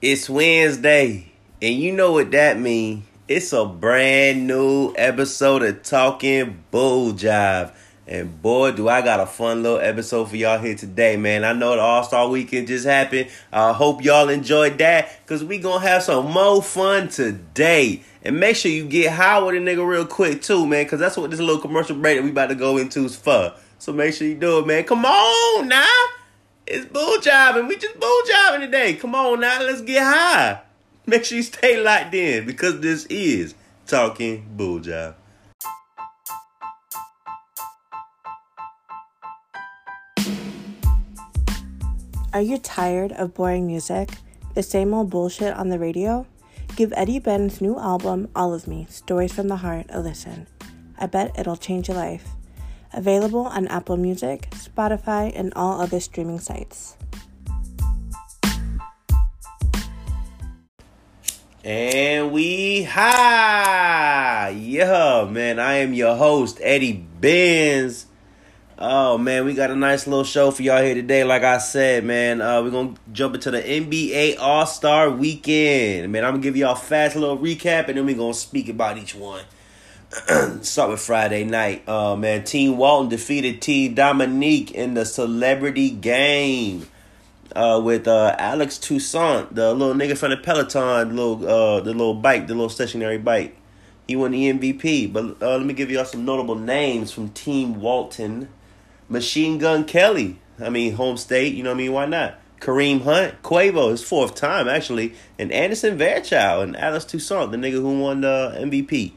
It's Wednesday, and you know what that means. It's a brand new episode of Talking Bull Jive. And boy, do I got a fun little episode for y'all here today, man. I know the All Star Weekend just happened. I hope y'all enjoyed that, because we going to have some more fun today. And make sure you get high with a nigga real quick, too, man, because that's what this little commercial break that we about to go into is for. So make sure you do it, man. Come on now. It's bull jiving. We just bull jiving today. Come on now, let's get high. Make sure you stay locked in because this is Talking Bull Jive. Are you tired of boring music? The same old bullshit on the radio? Give Eddie Benz new album, All of Me Stories from the Heart, a listen. I bet it'll change your life. Available on Apple Music, Spotify, and all other streaming sites. And we high. Yeah, man. I am your host, Eddie Benz. Oh man, we got a nice little show for y'all here today. Like I said, man, uh, we're gonna jump into the NBA All Star Weekend. Man, I'm gonna give y'all a fast little recap, and then we're gonna speak about each one. Start with Friday night. Uh, man, Team Walton defeated Team Dominique in the Celebrity Game uh, with uh, Alex Toussaint, the little nigga from the Peloton, the little uh, the little bike, the little stationary bike. He won the MVP. But uh, let me give y'all some notable names from Team Walton. Machine Gun Kelly. I mean, home state. You know what I mean? Why not? Kareem Hunt, Quavo, his fourth time actually, and Anderson Varejao and Alex Toussaint, the nigga who won the MVP.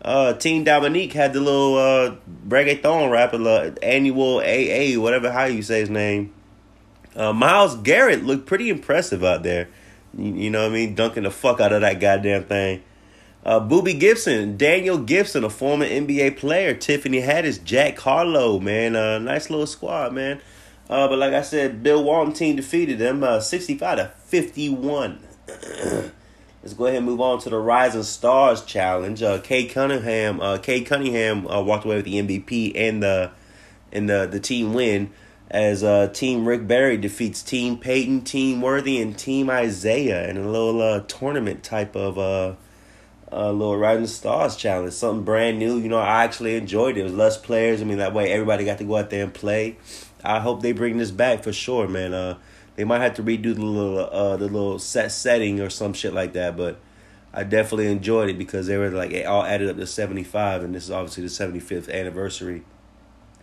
Uh, Team Dominique had the little uh, reggaeton rapper, the Anuel AA, whatever how you say his name. Uh, Myles Garrett looked pretty impressive out there. You, you, know what I mean? Dunking the fuck out of that goddamn thing. Uh, Boobie Gibson, Daniel Gibson, a former NBA player, Tiffany Haddish, Jack Harlow, man, uh, nice little squad, man. Uh, but like I said, Bill Walton team defeated them uh, 65 to 51. Let's go ahead and move on to the Rising Stars Challenge. Uh, Cade Cunningham, uh, Cade Cunningham uh, walked away with the MVP and the and the the team win as uh, Team Rick Barry defeats Team Payton, Team Worthy, and Team Isiah in a little uh, tournament type of uh, uh, little Rising Stars challenge. Something brand new. You know, I actually enjoyed it. It was less players. I mean, that way everybody got to go out there and play. I hope they bring this back for sure, man. Uh, they might have to redo the little uh, the little set setting or some shit like that, but I definitely enjoyed it because they were like it all added up to seventy five, and this is obviously the seventy fifth anniversary.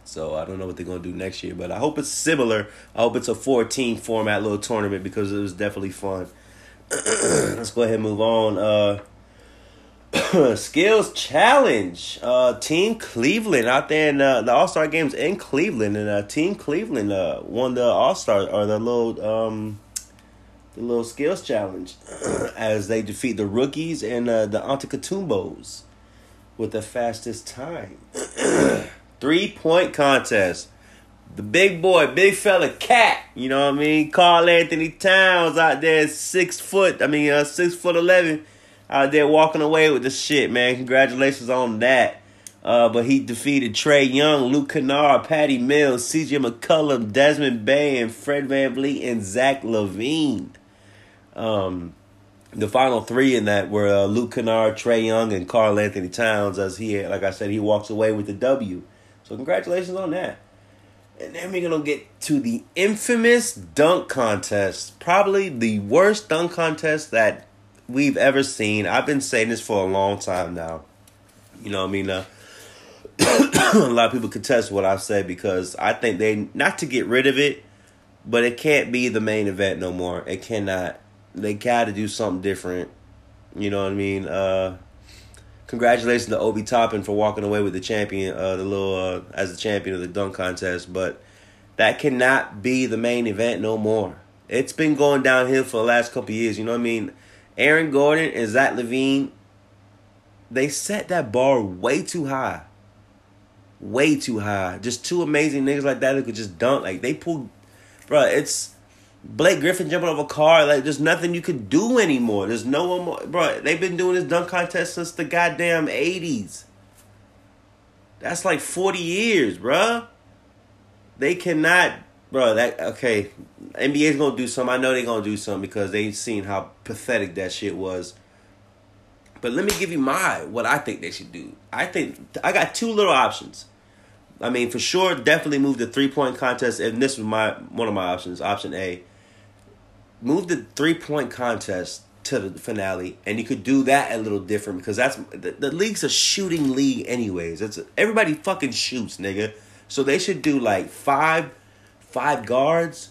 So I don't know what they're gonna do next year, but I hope it's similar. I hope it's a fourteen format little tournament because it was definitely fun. Let's go ahead and move on. Uh, skills challenge. Uh, Team Cleveland out there in uh, the All Star games in Cleveland, and uh, Team Cleveland uh, won the All Star or the little um, the little skills challenge as they defeat the rookies and uh, the Antetokounmpos with the fastest time. Three point contest. The big boy, big fella, cat. You know what I mean? Karl-Anthony Towns out there, six foot. I mean, uh, six foot eleven out there walking away with the shit, man. Congratulations on that. Uh, but he defeated Trae Young, Luke Kennard, Patty Mills, CJ McCollum, Desmond Bane, and Fred VanVleet, and Zach LaVine. Um, the final three in that were uh, Luke Kennard, Trae Young, and Karl-Anthony Towns. As he, like I said, he walks away with the W. So congratulations on that. And then we're gonna get to the infamous dunk contest. Probably the worst dunk contest that we've ever seen. I've been saying this for a long time now. You know, I mean, uh, a lot of people contest what I've said because I think they not to get rid of it, but it can't be the main event no more. It cannot. They got to do something different. You know what I mean? Uh, congratulations to Obi Toppin for walking away with the champion, uh, the little uh, as the champion of the dunk contest, but that cannot be the main event no more. It's been going downhill for the last couple years. You know what I mean? Aaron Gordon and Zach LaVine, they set that bar way too high. Way too high. Just two amazing niggas like that who could just dunk. Like they pulled, bro. It's Blake Griffin jumping off a car. Like there's nothing you can do anymore. There's no one more, bro. They've been doing this dunk contest since the goddamn eighties. That's like 40 years, bruh. They cannot, bro. That okay. NBA's gonna do something. I know they're gonna do something because they've seen how pathetic that shit was. But let me give you my what I think they should do. I think I got two little options. I mean, for sure, definitely move the three point contest. And this was my one of my options. Option A, move the three point contest to the finale, and you could do that a little different because that's the, the league's a shooting league, anyways. It's everybody fucking shoots, nigga. So they should do like five, five guards,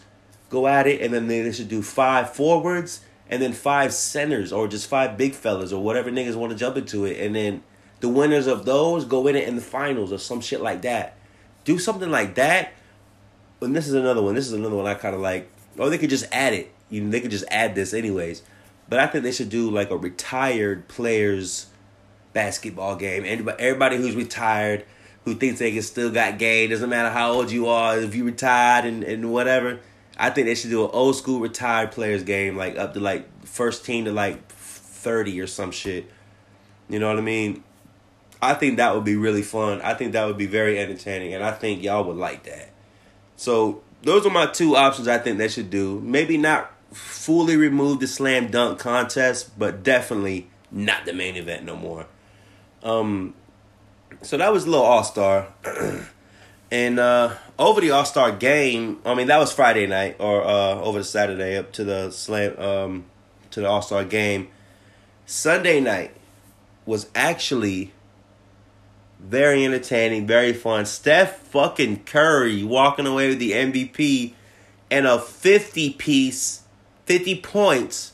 go at it, and then they should do five forwards, and then five centers, or just five big fellas, or whatever niggas want to jump into it, and then the winners of those go in it in the finals or some shit like that. Do something like that. And this is another one. This is another one I kind of like. Or they could just add it. You know, they could just add this anyways. But I think they should do like a retired players basketball game. Everybody, everybody who's retired, who thinks they can still got game, doesn't matter how old you are, if you retired and, and whatever. I think they should do an old school retired players game, like up to like first team to like thirty or some shit. You know what I mean? I think that would be really fun. I think that would be very entertaining, and I think y'all would like that. So those are my two options. I think they should do. Maybe not fully remove the slam dunk contest, but definitely not the main event no more. Um, so that was a little All Star, and uh, over the All Star game. I mean, that was Friday night or uh, over the Saturday up to the slam um, to the All Star game. Sunday night was actually very entertaining, very fun. Steph fucking Curry walking away with the MVP and a 50 piece, 50 points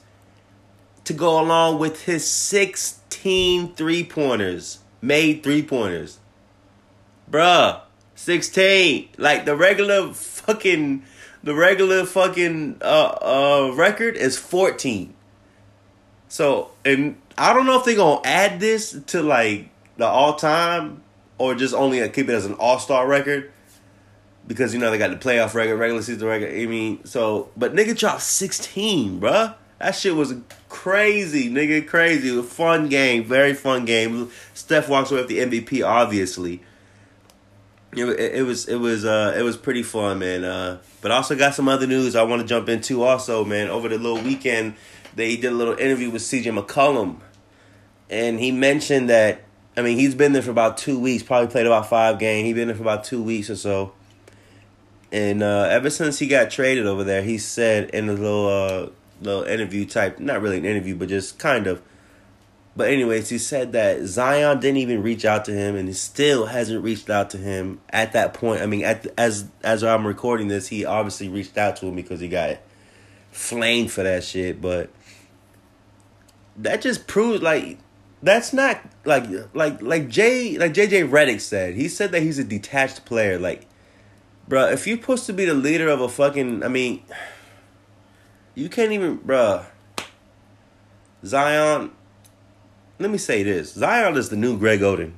to go along with his 16 three pointers, made three pointers. Bruh, 16. Like the regular fucking, the regular fucking uh, uh, record is 14. So, and I don't know if they're going to add this to like the all time or just only keep it as an all star record because you know they got the playoff record, regular season record. I mean, so but nigga dropped sixteen, bruh. That shit was crazy, nigga, crazy. It was a fun game, very fun game. Steph walks away with the MVP, obviously. It, it, it was it was uh it was pretty fun, man. Uh, but also got some other news I want to jump into. Also, man, over the little weekend, they did a little interview with C.J. McCollum, and he mentioned that I mean, he's been there for about two weeks. Probably played about five games. He's been there for about two weeks or so. And uh, ever since he got traded over there, he said in a little uh, little interview type, not really an interview, but just kind of. But anyways, he said that Zion didn't even reach out to him, and he still hasn't reached out to him at that point. I mean, at as as I'm recording this, he obviously reached out to him because he got flamed for that shit. But that just proves like that's not like like like Jay like JJ Redick said. He said that he's a detached player. Like, bro, if you're supposed to be the leader of a fucking, I mean, you can't even, bro. Zion. Let me say this: Zion is the new Greg Oden.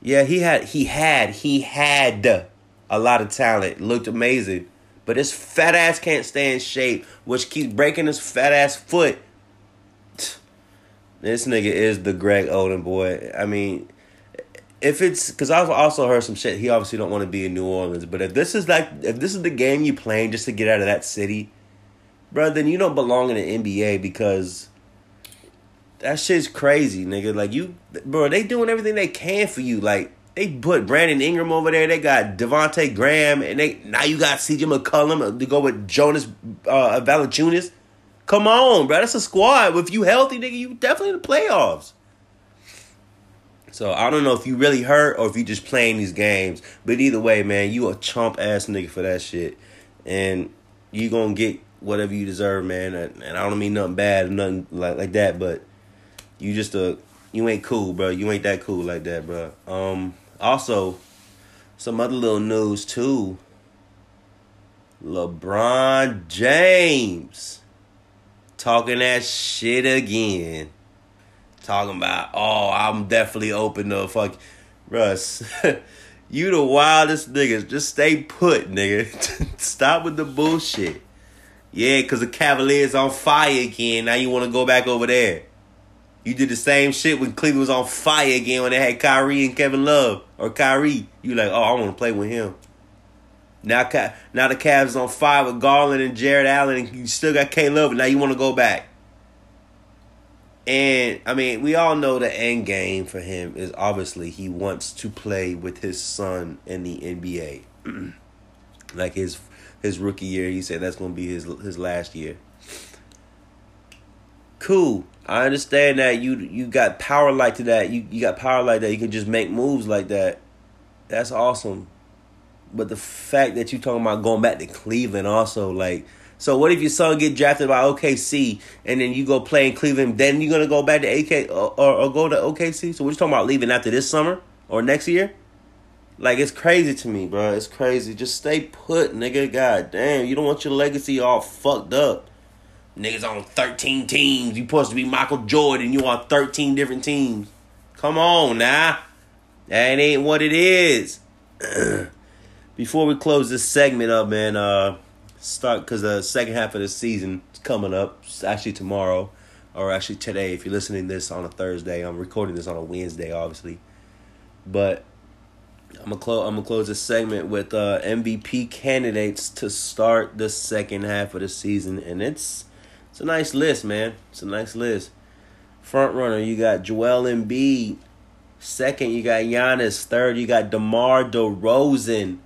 Yeah, he had he had he had a lot of talent. Looked amazing, but his fat ass can't stay in shape, which keeps breaking his fat ass foot this nigga is the Greg Oden boy. I mean, if it's because I've also heard some shit. He obviously don't want to be in New Orleans, but if this is like if this is the game you playing just to get out of that city, bro, then you don't belong in the NBA because that shit's crazy, nigga. Like you, bro, they doing everything they can for you. Like they put Brandon Ingram over there. They got Devonte Graham, and they now you got C.J. McCollum to go with Jonas uh, Valanciunas. Come on, bro. That's a squad. If you healthy, nigga, you definitely in the playoffs. So I don't know if you really hurt or if you just playing these games. But either way, man, you a chump ass nigga for that shit. And you gonna get whatever you deserve, man. And, I don't mean nothing bad nothing like, like that, but you just a you ain't cool, bro. You ain't that cool like that, bro. Um also some other little news too. LeBron James talking that shit again. Talking about, oh, I'm definitely open to fuck. Russ, you the wildest niggas. Just stay put, nigga. Stop with the bullshit. Yeah, because the Cavaliers on fire again. Now you want to go back over there. You did the same shit when Cleveland was on fire again when they had Kyrie and Kevin Love or Kyrie. You like, oh, I want to play with him. Now, now the Cavs on fire with Garland and Jarrett Allen, and you still got K Love, now you want to go back. And I mean, we all know the end game for him is obviously he wants to play with his son in the NBA. like his his rookie year, he said that's going to be his his last year. Cool. I understand that you you got power like to that. You you got power like that. You can just make moves like that. That's awesome. But the fact that you talking about going back to Cleveland also like so what if your son get drafted by OKC and then you go play in Cleveland? Then you're gonna go back to AK or, or, or go to OKC. So we're talking about leaving after this summer or next year. Like it's crazy to me, bro. It's crazy. Just stay put, nigga. God damn, you don't want your legacy all fucked up. Niggas on thirteen teams. You supposed to be Michael Jordan. You on thirteen different teams. Come on now, that ain't what it is. Before we close this segment up, man, uh, start because the second half of the season is coming up. It's actually tomorrow, or actually today. If you're listening to this on a Thursday, I'm recording this on a Wednesday, obviously. But I'm gonna close. I'm gonna close this segment with uh, MVP candidates to start the second half of the season, and it's it's a nice list, man. It's a nice list. Front runner, you got Joel Embiid. Second, you got Giannis. Third, you got DeMar DeRozan.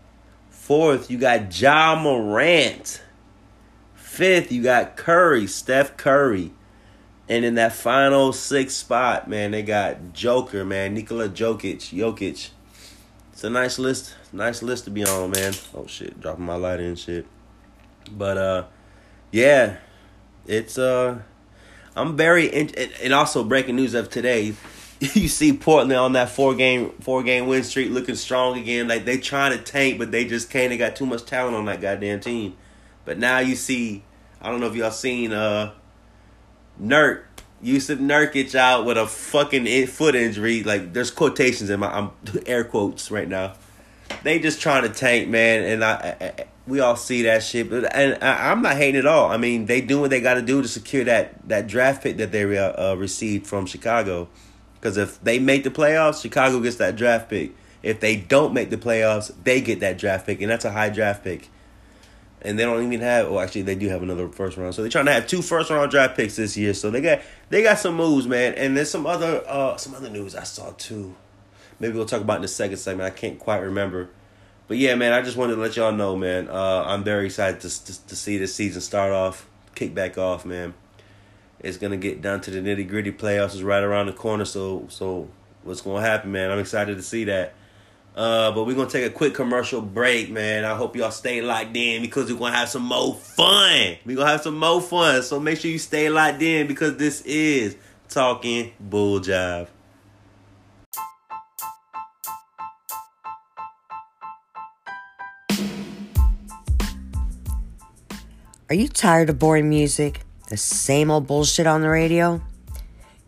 Fourth, you got Ja Morant. Fifth, you got Curry, Steph Curry. And in that final sixth spot, man, they got Joker, man, Nikola Jokic, Jokic. It's a nice list, nice list to be on, man. Oh shit, dropping my light in shit. But uh, yeah, it's uh, I'm very in- and also breaking news of today. you see Portland on that four game four game win streak looking strong again. Like they trying to tank, but they just can't. They got too much talent on that goddamn team. But now you see, I don't know if y'all seen uh, Nurk Jusuf Nurkic out with a fucking foot injury. Like there's quotations in my I'm air quotes right now. They just trying to tank, man, and I, I we all see that shit. But and I, am not hating at all. I mean, they do what they got to do to secure that that draft pick that they uh, received from Chicago. Because if they make the playoffs, Chicago gets that draft pick. If they don't make the playoffs, they get that draft pick, and that's a high draft pick. And they don't even have. Well, actually, they do have another first round. So they're trying to have two first round draft picks this year. So they got they got some moves, man. And there's some other uh some other news I saw too. Maybe we'll talk about in the second segment. I can't quite remember. But yeah, man, I just wanted to let y'all know, man. Uh, I'm very excited to, to to see this season start off, kick back off, man. It's gonna get down to the nitty gritty. Playoffs is right around the corner, so so what's gonna happen, man? I'm excited to see that. Uh, but we're gonna take a quick commercial break, man. I hope y'all stay locked in because we're gonna have some more fun. We're gonna have some more fun. So make sure you stay locked in because this is Talking Bull Jive. Are you tired of boring music? The same old bullshit on the radio?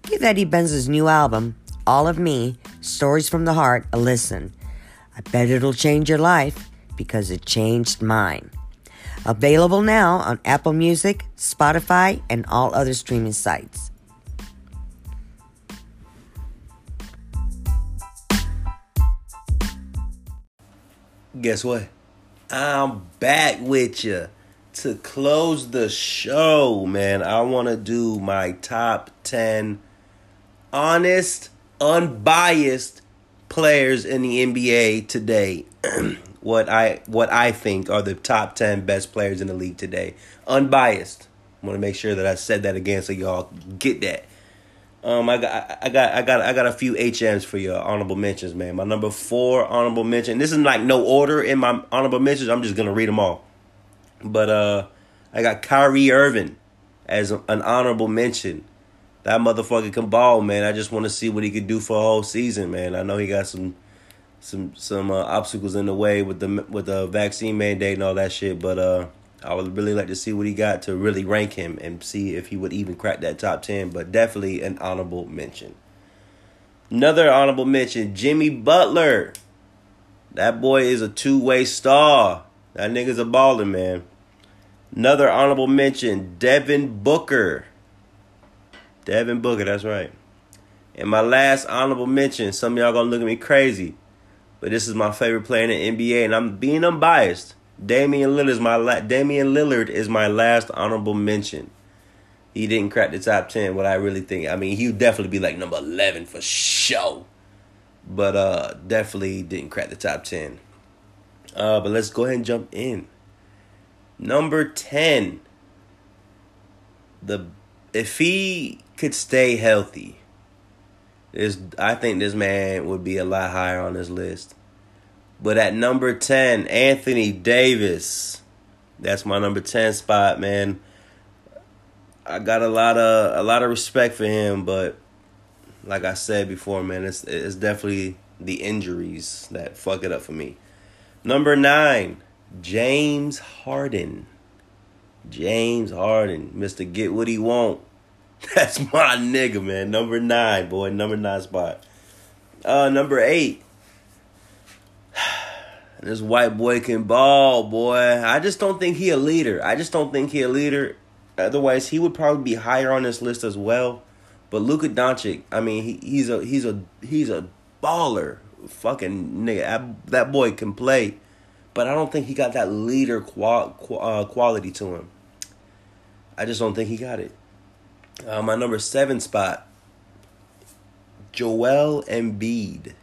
Give Eddie Benz's new album, All of Me Stories from the Heart, a listen. I bet it'll change your life because it changed mine. Available now on Apple Music, Spotify, and all other streaming sites. Guess what? I'm back with you to close the show, man, I want to do my top 10 honest, unbiased players in the NBA today. what I what I think are the top 10 best players in the league today. Unbiased. I want to make sure that I said that again so y'all get that. Um, I got, I got, I got, I got a few HMs for your honorable mentions, man. My number four honorable mention. This is like no order in my honorable mentions. I'm just gonna read them all. But uh, I got Kyrie Irving as an honorable mention. That motherfucker can ball, man. I just want to see what he could do for a whole season, man. I know he got some some some uh, obstacles in the way with the with the vaccine mandate and all that shit, but uh, I would really like to see what he got to really rank him and see if he would even crack that top ten. But definitely an honorable mention. Another honorable mention: Jimmy Butler. That boy is a two way star. That nigga's a baller, man. Another honorable mention, Devin Booker. Devin Booker, that's right. And my last honorable mention, some of y'all gonna look at me crazy, but this is my favorite player in the NBA, and I'm being unbiased. Damian Lillard is my la- Damian Lillard is my last honorable mention. He didn't crack the top ten. What I really think, I mean, he would definitely be like number eleven for sure, but uh, definitely didn't crack the top ten. Uh, but let's go ahead and jump in. Number ten. The if he could stay healthy, is I think this man would be a lot higher on this list. But at number 10, Anthony Davis. That's my number 10 spot, man. I got a lot of a lot of respect for him, but like I said before, man, it's it's definitely the injuries that fuck it up for me. Number 9, James Harden. James Harden, Mr. Get What He Want. That's my nigga, man. Number 9, boy, number 9 spot. Uh number 8, this white boy can ball, boy. I just don't think he a leader. I just don't think he a leader. Otherwise, he would probably be higher on this list as well. But Luka Doncic, I mean, he, he's a he's a he's a baller, fucking nigga. That, that boy can play, but I don't think he got that leader qual, uh, quality to him. I just don't think he got it. Uh, my number seven spot, Joel Embiid.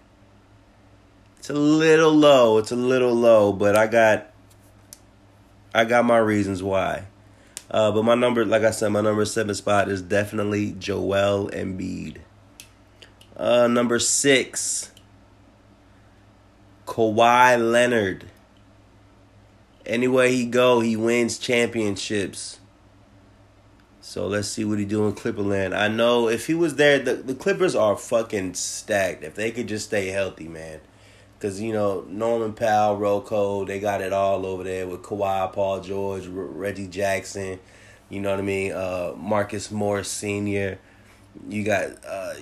It's a little low. It's a little low, but I got I got my reasons why. Uh, but my number, like I said, my number seven spot is definitely Joel Embiid. Uh, number six, Kawhi Leonard. Anywhere he go, he wins championships. So let's see what he do in Clipperland. I know if he was there, the, the Clippers are fucking stacked. If they could just stay healthy, man. Because, you know, Norman Powell, Rocco, they got it all over there with Kawhi, Paul George, R- Reggie Jackson, you know what I mean? Uh, Marcus Morris Sr. You got, uh,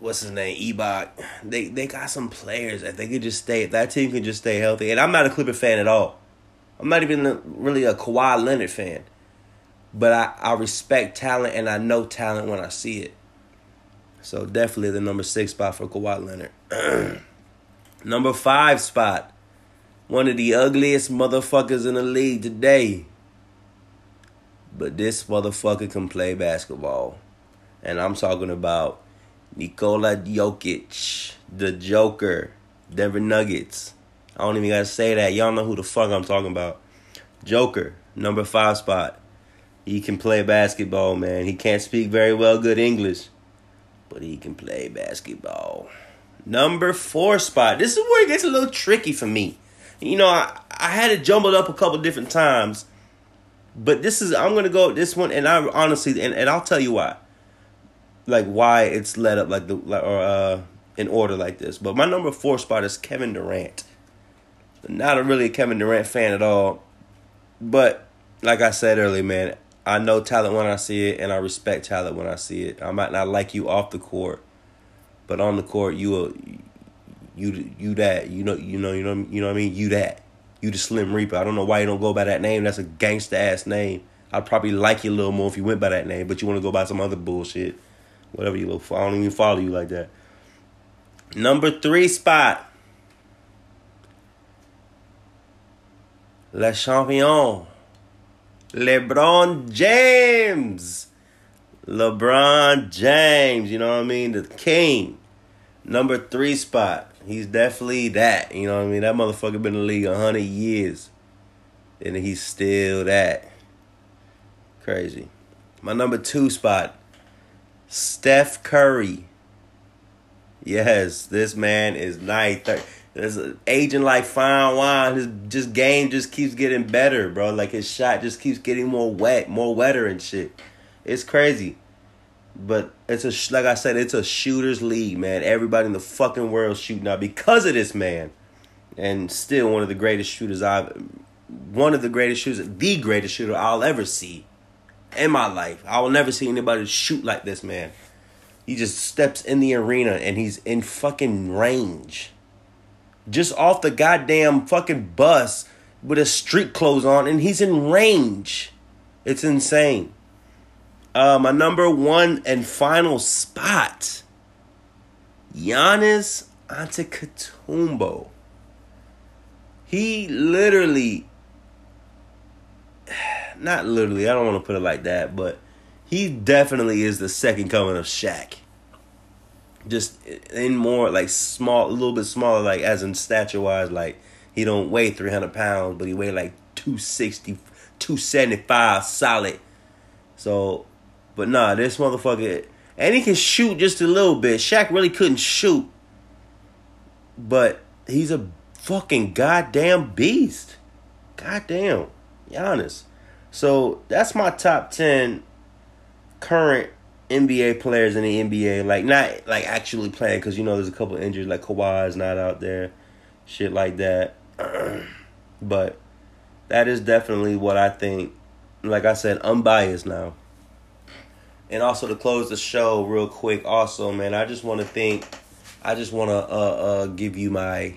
what's his name? Ibaka. They, they got some players that they could just stay, if that team could just stay healthy. And I'm not a Clipper fan at all. I'm not even really a Kawhi Leonard fan. But I, I respect talent and I know talent when I see it. So definitely the number six spot for Kawhi Leonard. Number five spot. One of the ugliest motherfuckers in the league today. But this motherfucker can play basketball. And I'm talking about Nikola Jokic, the Joker, Denver Nuggets. I don't even gotta say that. Y'all know who the fuck I'm talking about. Joker, number five spot. He can play basketball, man. He can't speak very well good English, but he can play basketball. Number four spot. This is where it gets a little tricky for me. You know, I, I had it jumbled up a couple different times, but this is I'm gonna go this one, and I honestly, and, and I'll tell you why. Like why it's led up like the like, or uh in order like this. But my number four spot is Kevin Durant. Not a really Kevin Durant fan at all, but like I said earlier, man, I know talent when I see it, and I respect talent when I see it. I might not like you off the court, but on the court, you a, you you that you know you know you know you know what I mean. You that you the Slim Reaper. I don't know why you don't go by that name. That's a gangster ass name. I'd probably like you a little more if you went by that name, but you want to go by some other bullshit, whatever you look for. I don't even follow you like that. Number three spot. Le Champion. LeBron James. LeBron James, you know what I mean? The king. Number three spot. He's definitely that. You know what I mean? That motherfucker been in the league a hundred years. And he's still that. Crazy. My number two spot. Steph Curry. Yes, this man is nice. There's aging like fine wine. His just game just keeps getting better, bro. Like his shot just keeps getting more wet, more wetter and shit. It's crazy. But it's a like I said, it's a shooters league, man. Everybody in the fucking world shooting out because of this man, and still one of the greatest shooters I've, one of the greatest shooters, the greatest shooter I'll ever see, in my life. I will never see anybody shoot like this man. He just steps in the arena and he's in fucking range, just off the goddamn fucking bus with his street clothes on, and he's in range. It's insane. Uh, my number one and final spot. Giannis Antetokounmpo. He literally, not literally, I don't want to put it like that, but he definitely is the second coming of Shaq. Just in more like small, a little bit smaller, like as in stature wise, like he don't weigh 300 pounds, but he weigh like 260, 275 solid. So, but nah, this motherfucker, and he can shoot just a little bit. Shaq really couldn't shoot, but he's a fucking goddamn beast. Goddamn, Giannis. So that's my top ten current NBA players in the NBA. Like not like actually playing because you know there's a couple injuries like Kawhi is not out there, shit like that. but that is definitely what I think. Like I said, unbiased now. And also to close the show real quick, also man, I just want to think, I just want to uh, uh, give you my.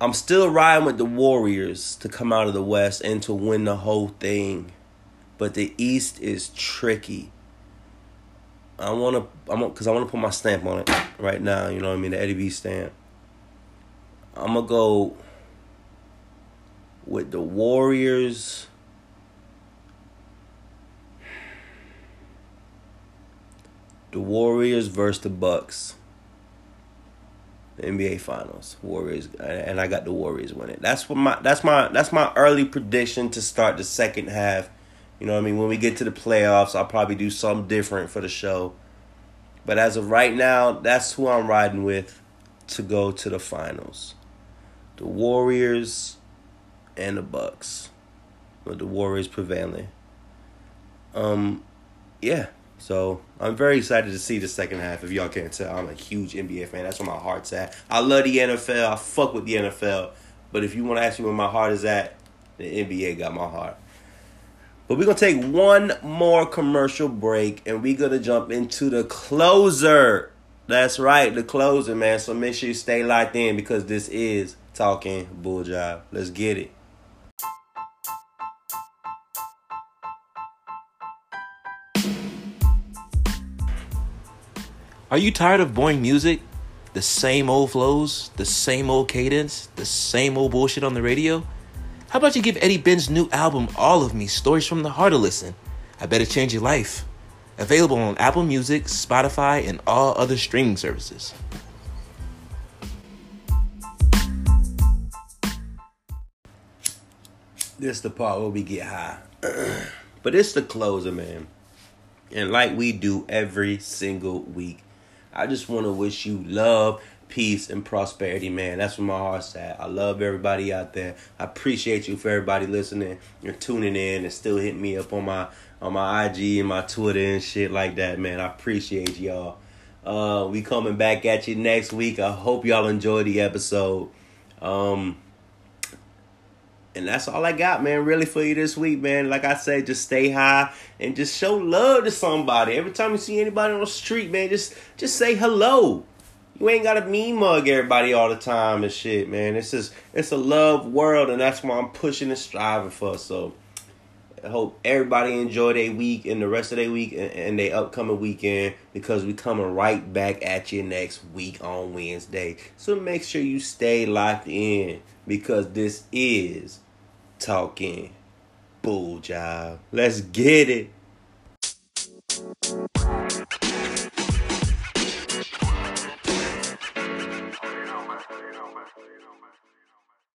I'm still riding with the Warriors to come out of the West and to win the whole thing, but the East is tricky. I want to, I'm because I want to put my stamp on it right now. You know what I mean, the Eddie B stamp. I'm gonna go with the Warriors. The Warriors versus the Bucks. The NBA Finals, Warriors, and I got the Warriors winning. That's what my that's my that's my early prediction to start the second half. You know what I mean? When we get to the playoffs, I'll probably do something different for the show. But as of right now, that's who I'm riding with to go to the finals. The Warriors and the Bucks. With the Warriors prevailing. Um yeah. So I'm very excited to see the second half. If y'all can't tell, I'm a huge NBA fan. That's where my heart's at. I love the NFL. I fuck with the NFL. But if you want to ask me where my heart is at, the NBA got my heart. But we're gonna take one more commercial break and we're gonna jump into the closer. That's right, the closer, man. So make sure you stay locked in because this is talking bull job. Let's get it. Are you tired of boring music? The same old flows, the same old cadence, the same old bullshit on the radio? How about you give Eddie Benz new album, All of Me Stories from the Heart, a listen? I bet it change your life. Available on Apple Music, Spotify, and all other streaming services. This the part where we get high. but it's the closer, man. And like we do every single week, I just want to wish you love, peace, and prosperity, man. That's where my heart's at. I love everybody out there. I appreciate you for everybody listening. You're tuning in and still hitting me up on my on my IG and my Twitter and shit like that, man. I appreciate y'all. Uh, we coming back at you next week. I hope y'all enjoy the episode. Um, and that's all I got, man, really for you this week, man. Like I said, just stay high and just show love to somebody. Every time you see anybody on the street, man, just just say hello. You ain't gotta mean mug everybody all the time and shit, man. It's just it's a love world and that's what I'm pushing and striving for. So I hope everybody enjoy their week and the rest of their week and, and their upcoming weekend because we coming right back at you next week on Wednesday. So make sure you stay locked in because this is talking bull job. Let's get it.